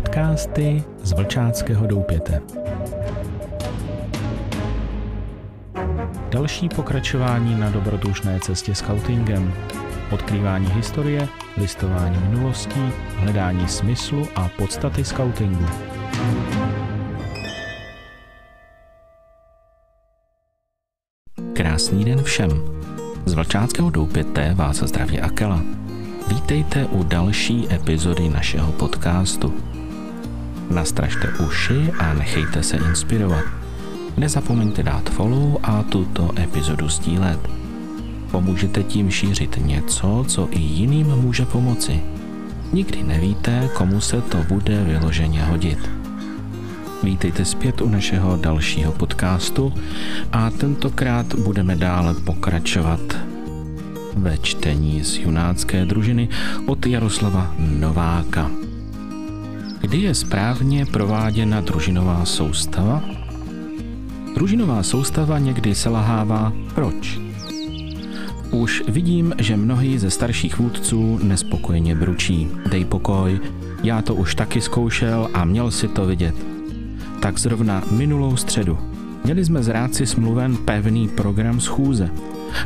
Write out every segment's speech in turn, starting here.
Podcasty z Vlčáckého doupěte. Další pokračování na dobrodružné cestě scoutingem. Odkrývání historie, listování minulostí, hledání smyslu a podstaty scoutingu. Krásný den všem. Z Vlčáckého doupěte vás zdraví Akela. Vítejte u další epizody našeho podcastu. Nastražte uši a nechejte se inspirovat. Nezapomeňte dát follow a tuto epizodu sdílet. Pomůžete tím šířit něco, co i jiným může pomoci. Nikdy nevíte, komu se to bude vyloženě hodit. Vítejte zpět u našeho dalšího podcastu a tentokrát budeme dále pokračovat ve čtení z junácké družiny od Jaroslava Nováka. Kdy je správně prováděna družinová soustava? Družinová soustava někdy selhává. Proč? Už vidím, že mnohý ze starších vůdců nespokojeně bručí. Dej pokoj, já to už taky zkoušel a měl si to vidět. Tak zrovna minulou středu. Měli jsme z ráci smluven pevný program schůze.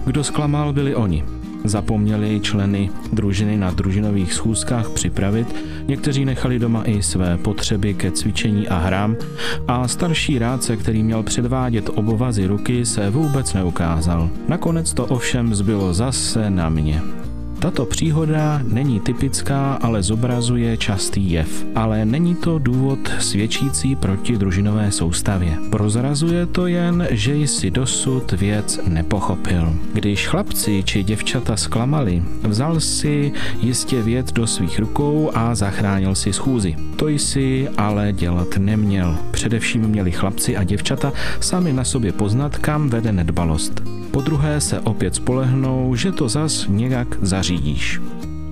Kdo zklamal, byli oni. Zapomněli členy družiny na družinových schůzkách připravit, někteří nechali doma i své potřeby ke cvičení a hrám a starší rádce, který měl předvádět obovazy ruky, se vůbec neukázal. Nakonec to ovšem zbylo zase na mě. Tato příhoda není typická, ale zobrazuje častý jev. Ale není to důvod svědčící proti družinové soustavě. Prozrazuje to jen, že jsi dosud věc nepochopil. Když chlapci či děvčata zklamali, vzal si jistě věc do svých rukou a zachránil si schůzi. To jsi ale dělat neměl. Především měli chlapci a děvčata sami na sobě poznat, kam vede nedbalost. Po druhé se opět spolehnou, že to zas nějak zařídíš.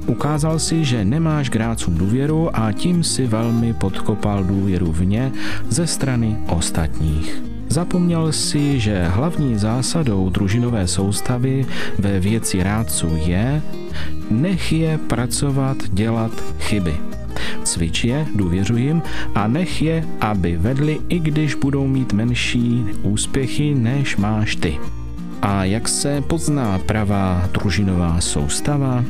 Ukázal si, že nemáš k hráčům důvěru a tím si velmi podkopal důvěru v ně ze strany ostatních. Zapomněl si, že hlavní zásadou družinové soustavy ve věci rádců je nech je pracovat, dělat chyby. Cvič je, důvěřuji jim a nech je, aby vedli, i když budou mít menší úspěchy, než máš ty. A jak se pozná pravá družinová soustava?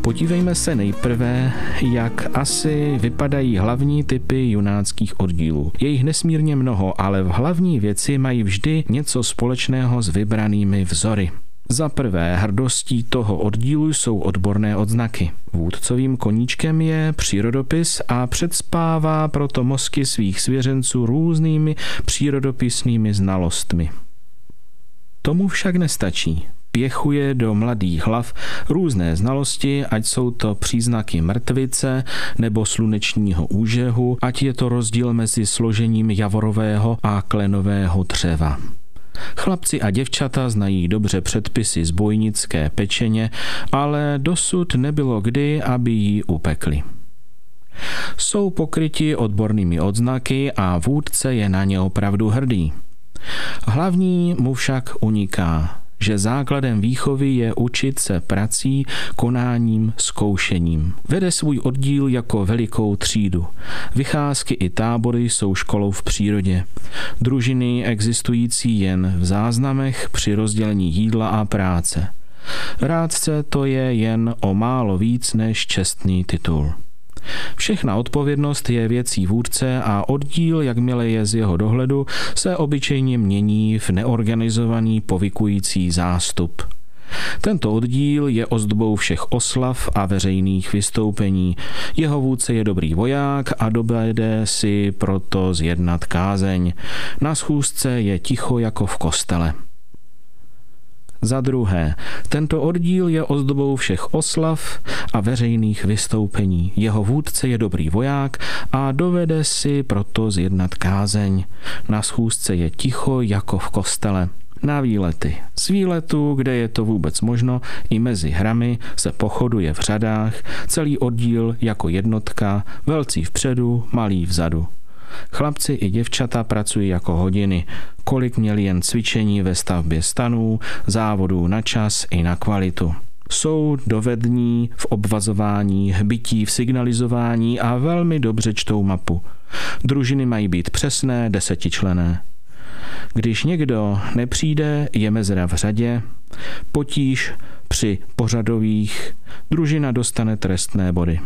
Podívejme se nejprve, jak asi vypadají hlavní typy junáckých oddílů. Je jich nesmírně mnoho, ale v hlavní věci mají vždy něco společného s vybranými vzory. Za prvé, hrdostí toho oddílu jsou odborné odznaky. Vůdcovým koníčkem je přírodopis a předspává proto mozky svých svěřenců různými přírodopisnými znalostmi. Tomu však nestačí. Pěchuje do mladých hlav různé znalosti, ať jsou to příznaky mrtvice nebo slunečního úžehu, ať je to rozdíl mezi složením javorového a klenového dřeva. Chlapci a děvčata znají dobře předpisy z bojnické pečeně, ale dosud nebylo kdy, aby ji upekli. Jsou pokryti odbornými odznaky a vůdce je na ně opravdu hrdý. Hlavní mu však uniká, že základem výchovy je učit se prací, konáním, zkoušením. Vede svůj oddíl jako velikou třídu. Vycházky i tábory jsou školou v přírodě. Družiny existující jen v záznamech při rozdělení jídla a práce. Rádce to je jen o málo víc než čestný titul. Všechna odpovědnost je věcí vůdce a oddíl, jakmile je z jeho dohledu, se obyčejně mění v neorganizovaný povykující zástup. Tento oddíl je ozdobou všech oslav a veřejných vystoupení. Jeho vůdce je dobrý voják a dobede si proto zjednat kázeň. Na schůzce je ticho jako v kostele. Za druhé, tento oddíl je ozdobou všech oslav a veřejných vystoupení. Jeho vůdce je dobrý voják a dovede si proto zjednat kázeň. Na schůzce je ticho jako v kostele. Na výlety. Z výletu, kde je to vůbec možno, i mezi hrami se pochoduje v řadách, celý oddíl jako jednotka, velcí vpředu, malý vzadu. Chlapci i děvčata pracují jako hodiny, kolik měli jen cvičení ve stavbě stanů, závodů na čas i na kvalitu. Jsou dovední v obvazování, hbití v signalizování a velmi dobře čtou mapu. Družiny mají být přesné, desetičlené. Když někdo nepřijde, je mezera v řadě, potíž při pořadových, družina dostane trestné body.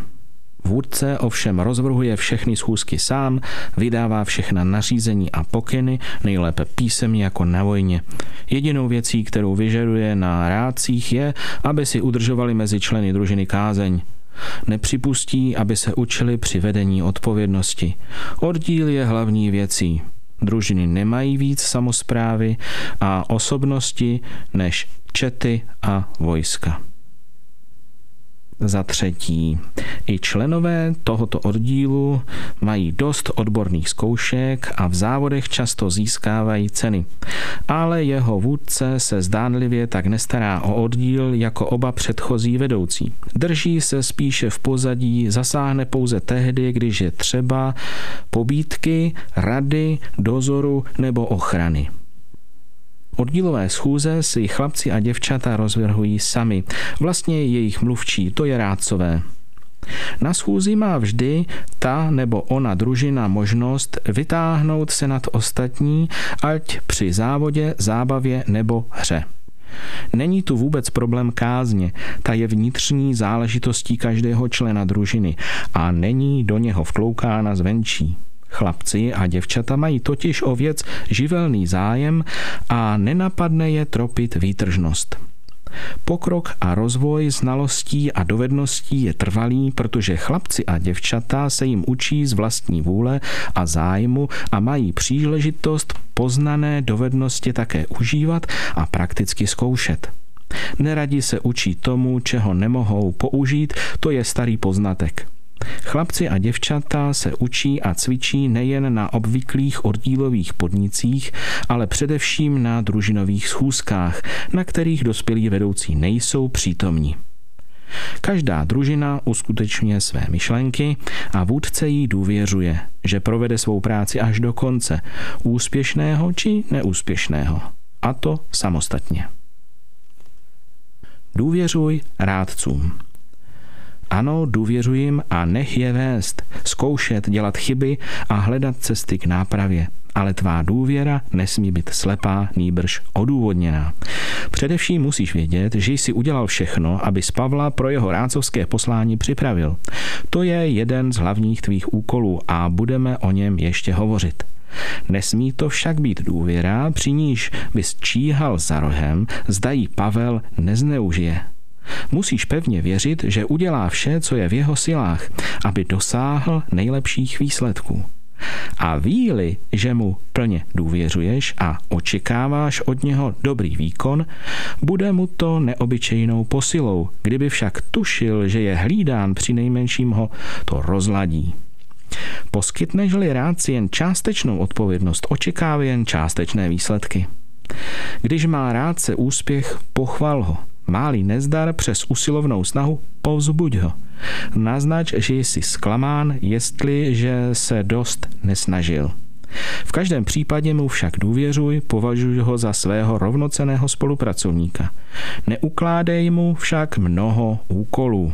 Vůdce ovšem rozvrhuje všechny schůzky sám, vydává všechna nařízení a pokyny, nejlépe písemně jako na vojně. Jedinou věcí, kterou vyžaduje na rádcích je, aby si udržovali mezi členy družiny kázeň. Nepřipustí, aby se učili při vedení odpovědnosti. Oddíl je hlavní věcí. Družiny nemají víc samozprávy a osobnosti než čety a vojska. Za třetí, i členové tohoto oddílu mají dost odborných zkoušek a v závodech často získávají ceny. Ale jeho vůdce se zdánlivě tak nestará o oddíl jako oba předchozí vedoucí. Drží se spíše v pozadí, zasáhne pouze tehdy, když je třeba pobídky, rady, dozoru nebo ochrany. Oddílové schůze si chlapci a děvčata rozvrhují sami. Vlastně jejich mluvčí, to je rádcové. Na schůzi má vždy ta nebo ona družina možnost vytáhnout se nad ostatní, ať při závodě, zábavě nebo hře. Není tu vůbec problém kázně, ta je vnitřní záležitostí každého člena družiny a není do něho vkloukána zvenčí. Chlapci a děvčata mají totiž o věc živelný zájem a nenapadne je tropit výtržnost. Pokrok a rozvoj znalostí a dovedností je trvalý, protože chlapci a děvčata se jim učí z vlastní vůle a zájmu a mají příležitost poznané dovednosti také užívat a prakticky zkoušet. Neradi se učí tomu, čeho nemohou použít, to je starý poznatek. Chlapci a děvčata se učí a cvičí nejen na obvyklých oddílových podnicích, ale především na družinových schůzkách, na kterých dospělí vedoucí nejsou přítomní. Každá družina uskutečňuje své myšlenky a vůdce jí důvěřuje, že provede svou práci až do konce, úspěšného či neúspěšného. A to samostatně. Důvěřuj rádcům. Ano, důvěřuji jim a nech je vést, zkoušet dělat chyby a hledat cesty k nápravě. Ale tvá důvěra nesmí být slepá, nýbrž odůvodněná. Především musíš vědět, že jsi udělal všechno, aby z Pavla pro jeho rácovské poslání připravil. To je jeden z hlavních tvých úkolů a budeme o něm ještě hovořit. Nesmí to však být důvěra, při níž bys číhal za rohem, zdají Pavel nezneužije. Musíš pevně věřit, že udělá vše, co je v jeho silách, aby dosáhl nejlepších výsledků. A víli, že mu plně důvěřuješ a očekáváš od něho dobrý výkon, bude mu to neobyčejnou posilou. Kdyby však tušil, že je hlídán při nejmenším ho, to rozladí. Poskytneš-li rád jen částečnou odpovědnost, očekává jen částečné výsledky. Když má rád se úspěch, pochval ho – Máli nezdar přes usilovnou snahu, povzbuď ho. Naznač, že jsi zklamán, jestliže se dost nesnažil. V každém případě mu však důvěřuj, považuj ho za svého rovnoceného spolupracovníka. Neukládej mu však mnoho úkolů.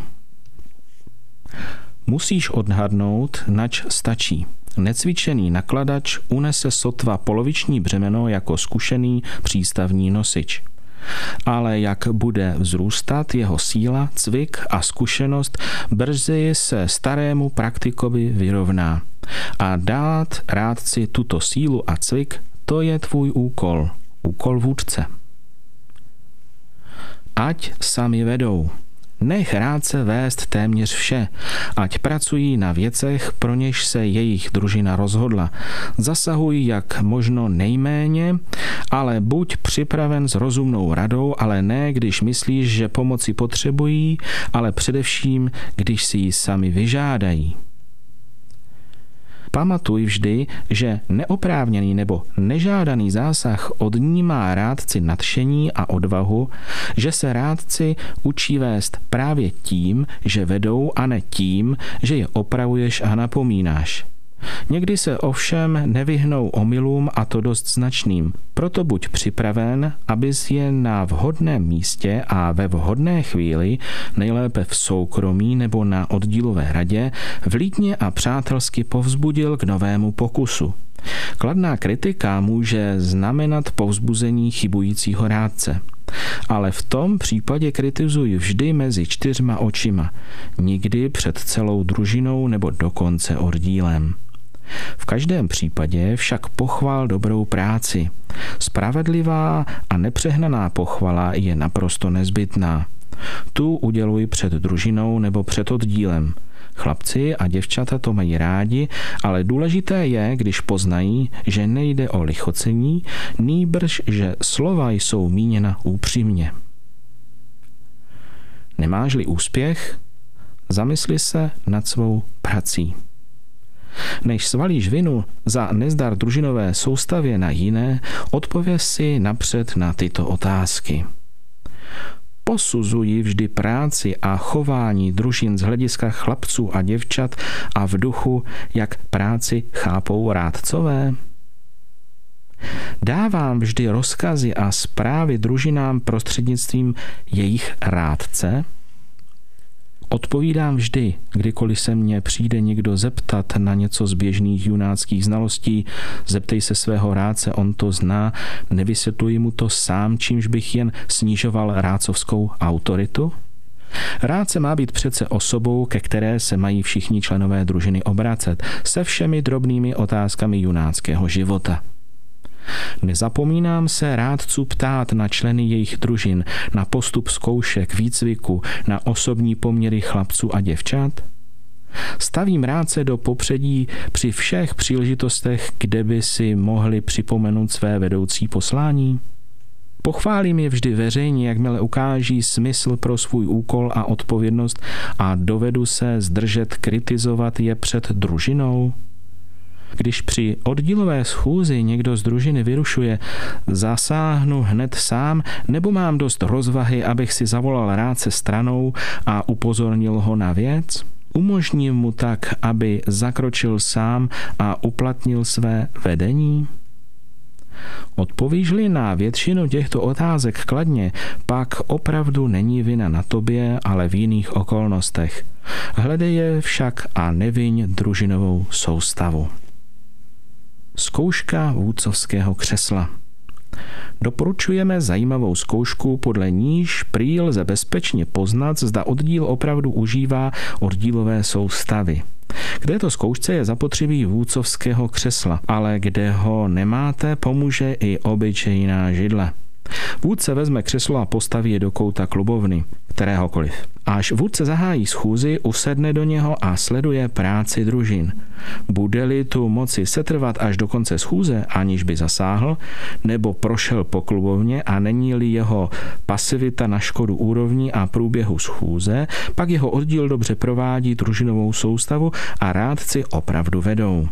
Musíš odhadnout, nač stačí. Necvičený nakladač unese sotva poloviční břemeno jako zkušený přístavní nosič ale jak bude vzrůstat jeho síla, cvik a zkušenost, brzy se starému praktikovi vyrovná. A dát rádci tuto sílu a cvik, to je tvůj úkol, úkol vůdce. Ať sami vedou. Nech rádce vést téměř vše, ať pracují na věcech, pro něž se jejich družina rozhodla. Zasahuj jak možno nejméně, ale buď připraven s rozumnou radou, ale ne, když myslíš, že pomoci potřebují, ale především, když si ji sami vyžádají. Pamatuj vždy, že neoprávněný nebo nežádaný zásah odnímá rádci nadšení a odvahu, že se rádci učí vést právě tím, že vedou a ne tím, že je opravuješ a napomínáš. Někdy se ovšem nevyhnou omylům a to dost značným. Proto buď připraven, abys je na vhodném místě a ve vhodné chvíli, nejlépe v soukromí nebo na oddílové radě, vlídně a přátelsky povzbudil k novému pokusu. Kladná kritika může znamenat povzbuzení chybujícího rádce. Ale v tom případě kritizuji vždy mezi čtyřma očima, nikdy před celou družinou nebo dokonce oddílem. V každém případě však pochval dobrou práci. Spravedlivá a nepřehnaná pochvala je naprosto nezbytná. Tu uděluji před družinou nebo před oddílem. Chlapci a děvčata to mají rádi, ale důležité je, když poznají, že nejde o lichocení, nýbrž, že slova jsou míněna úpřímně. Nemáš-li úspěch, zamysli se nad svou prací. Než svalíš vinu za nezdar družinové soustavě na jiné, odpověz si napřed na tyto otázky. Posuzuji vždy práci a chování družin z hlediska chlapců a děvčat a v duchu, jak práci chápou rádcové? Dávám vždy rozkazy a zprávy družinám prostřednictvím jejich rádce? Odpovídám vždy, kdykoliv se mě přijde někdo zeptat na něco z běžných junáckých znalostí, zeptej se svého rádce, on to zná, nevysvětluji mu to sám, čímž bych jen snižoval rácovskou autoritu? Rádce má být přece osobou, ke které se mají všichni členové družiny obracet, se všemi drobnými otázkami junáckého života. Nezapomínám se rádců ptát na členy jejich družin, na postup zkoušek, výcviku, na osobní poměry chlapců a děvčat? Stavím rádce do popředí při všech příležitostech, kde by si mohli připomenout své vedoucí poslání? Pochválím je vždy veřejně, jakmile ukáží smysl pro svůj úkol a odpovědnost a dovedu se zdržet kritizovat je před družinou? Když při oddílové schůzi někdo z družiny vyrušuje, zasáhnu hned sám nebo mám dost rozvahy, abych si zavolal rád se stranou a upozornil ho na věc? Umožním mu tak, aby zakročil sám a uplatnil své vedení? Odpovíš-li na většinu těchto otázek kladně, pak opravdu není vina na tobě, ale v jiných okolnostech. Hledej je však a neviň družinovou soustavu. Zkouška vůdcovského křesla. Doporučujeme zajímavou zkoušku, podle níž prý lze bezpečně poznat, zda oddíl opravdu užívá oddílové soustavy. K této zkoušce je zapotřebí vůdcovského křesla, ale kde ho nemáte, pomůže i obyčejná židle. Vůdce vezme křeslo a postaví je do kouta klubovny, kteréhokoliv. Až vůdce zahájí schůzi, usedne do něho a sleduje práci družin. Bude-li tu moci setrvat až do konce schůze, aniž by zasáhl, nebo prošel po klubovně a není-li jeho pasivita na škodu úrovní a průběhu schůze, pak jeho oddíl dobře provádí družinovou soustavu a rádci opravdu vedou.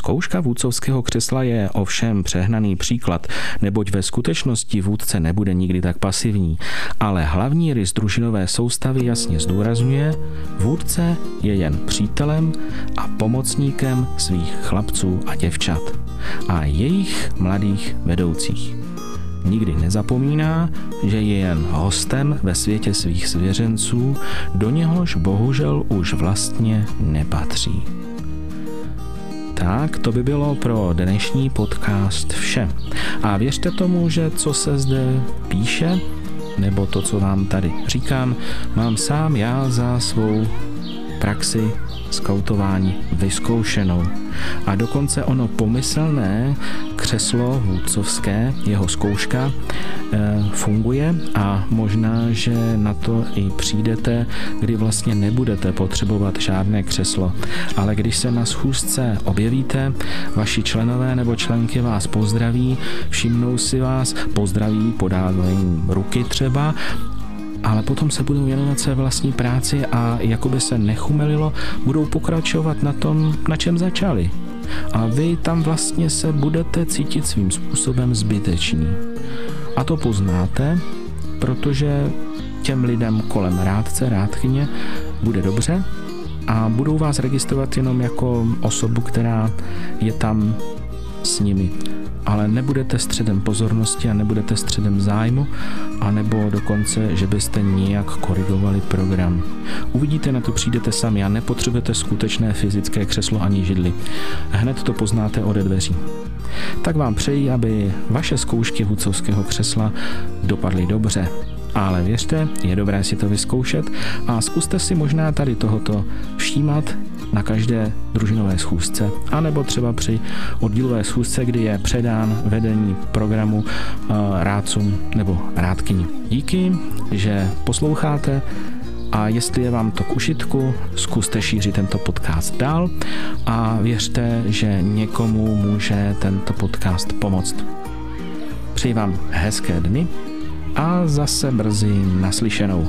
Zkouška vůdcovského křesla je ovšem přehnaný příklad, neboť ve skutečnosti vůdce nebude nikdy tak pasivní, ale hlavní rys družinové soustavy jasně zdůrazňuje, vůdce je jen přítelem a pomocníkem svých chlapců a děvčat a jejich mladých vedoucích. Nikdy nezapomíná, že je jen hostem ve světě svých svěřenců, do něhož bohužel už vlastně nepatří. Tak, to by bylo pro dnešní podcast vše. A věřte tomu, že co se zde píše, nebo to, co vám tady říkám, mám sám já za svou praxi skautování vyzkoušenou. A dokonce ono pomyslné křeslo vůdcovské, jeho zkouška, eh, funguje a možná, že na to i přijdete, kdy vlastně nebudete potřebovat žádné křeslo. Ale když se na schůzce objevíte, vaši členové nebo členky vás pozdraví, všimnou si vás, pozdraví, podávají ruky třeba ale potom se budou věnovat své vlastní práci a jakoby se nechumelilo, budou pokračovat na tom, na čem začali. A vy tam vlastně se budete cítit svým způsobem zbyteční. A to poznáte, protože těm lidem kolem rádce, rádkyně bude dobře a budou vás registrovat jenom jako osobu, která je tam s nimi ale nebudete středem pozornosti a nebudete středem zájmu, anebo dokonce, že byste nijak korigovali program. Uvidíte, na to přijdete sami a nepotřebujete skutečné fyzické křeslo ani židli. Hned to poznáte ode dveří. Tak vám přeji, aby vaše zkoušky vůcovského křesla dopadly dobře. Ale věřte, je dobré si to vyzkoušet a zkuste si možná tady tohoto všímat na každé družinové schůzce, anebo třeba při oddílové schůzce, kdy je předán vedení programu uh, rádcům nebo rádkyni. Díky, že posloucháte a jestli je vám to k užitku, zkuste šířit tento podcast dál a věřte, že někomu může tento podcast pomoct. Přeji vám hezké dny a zase brzy naslyšenou.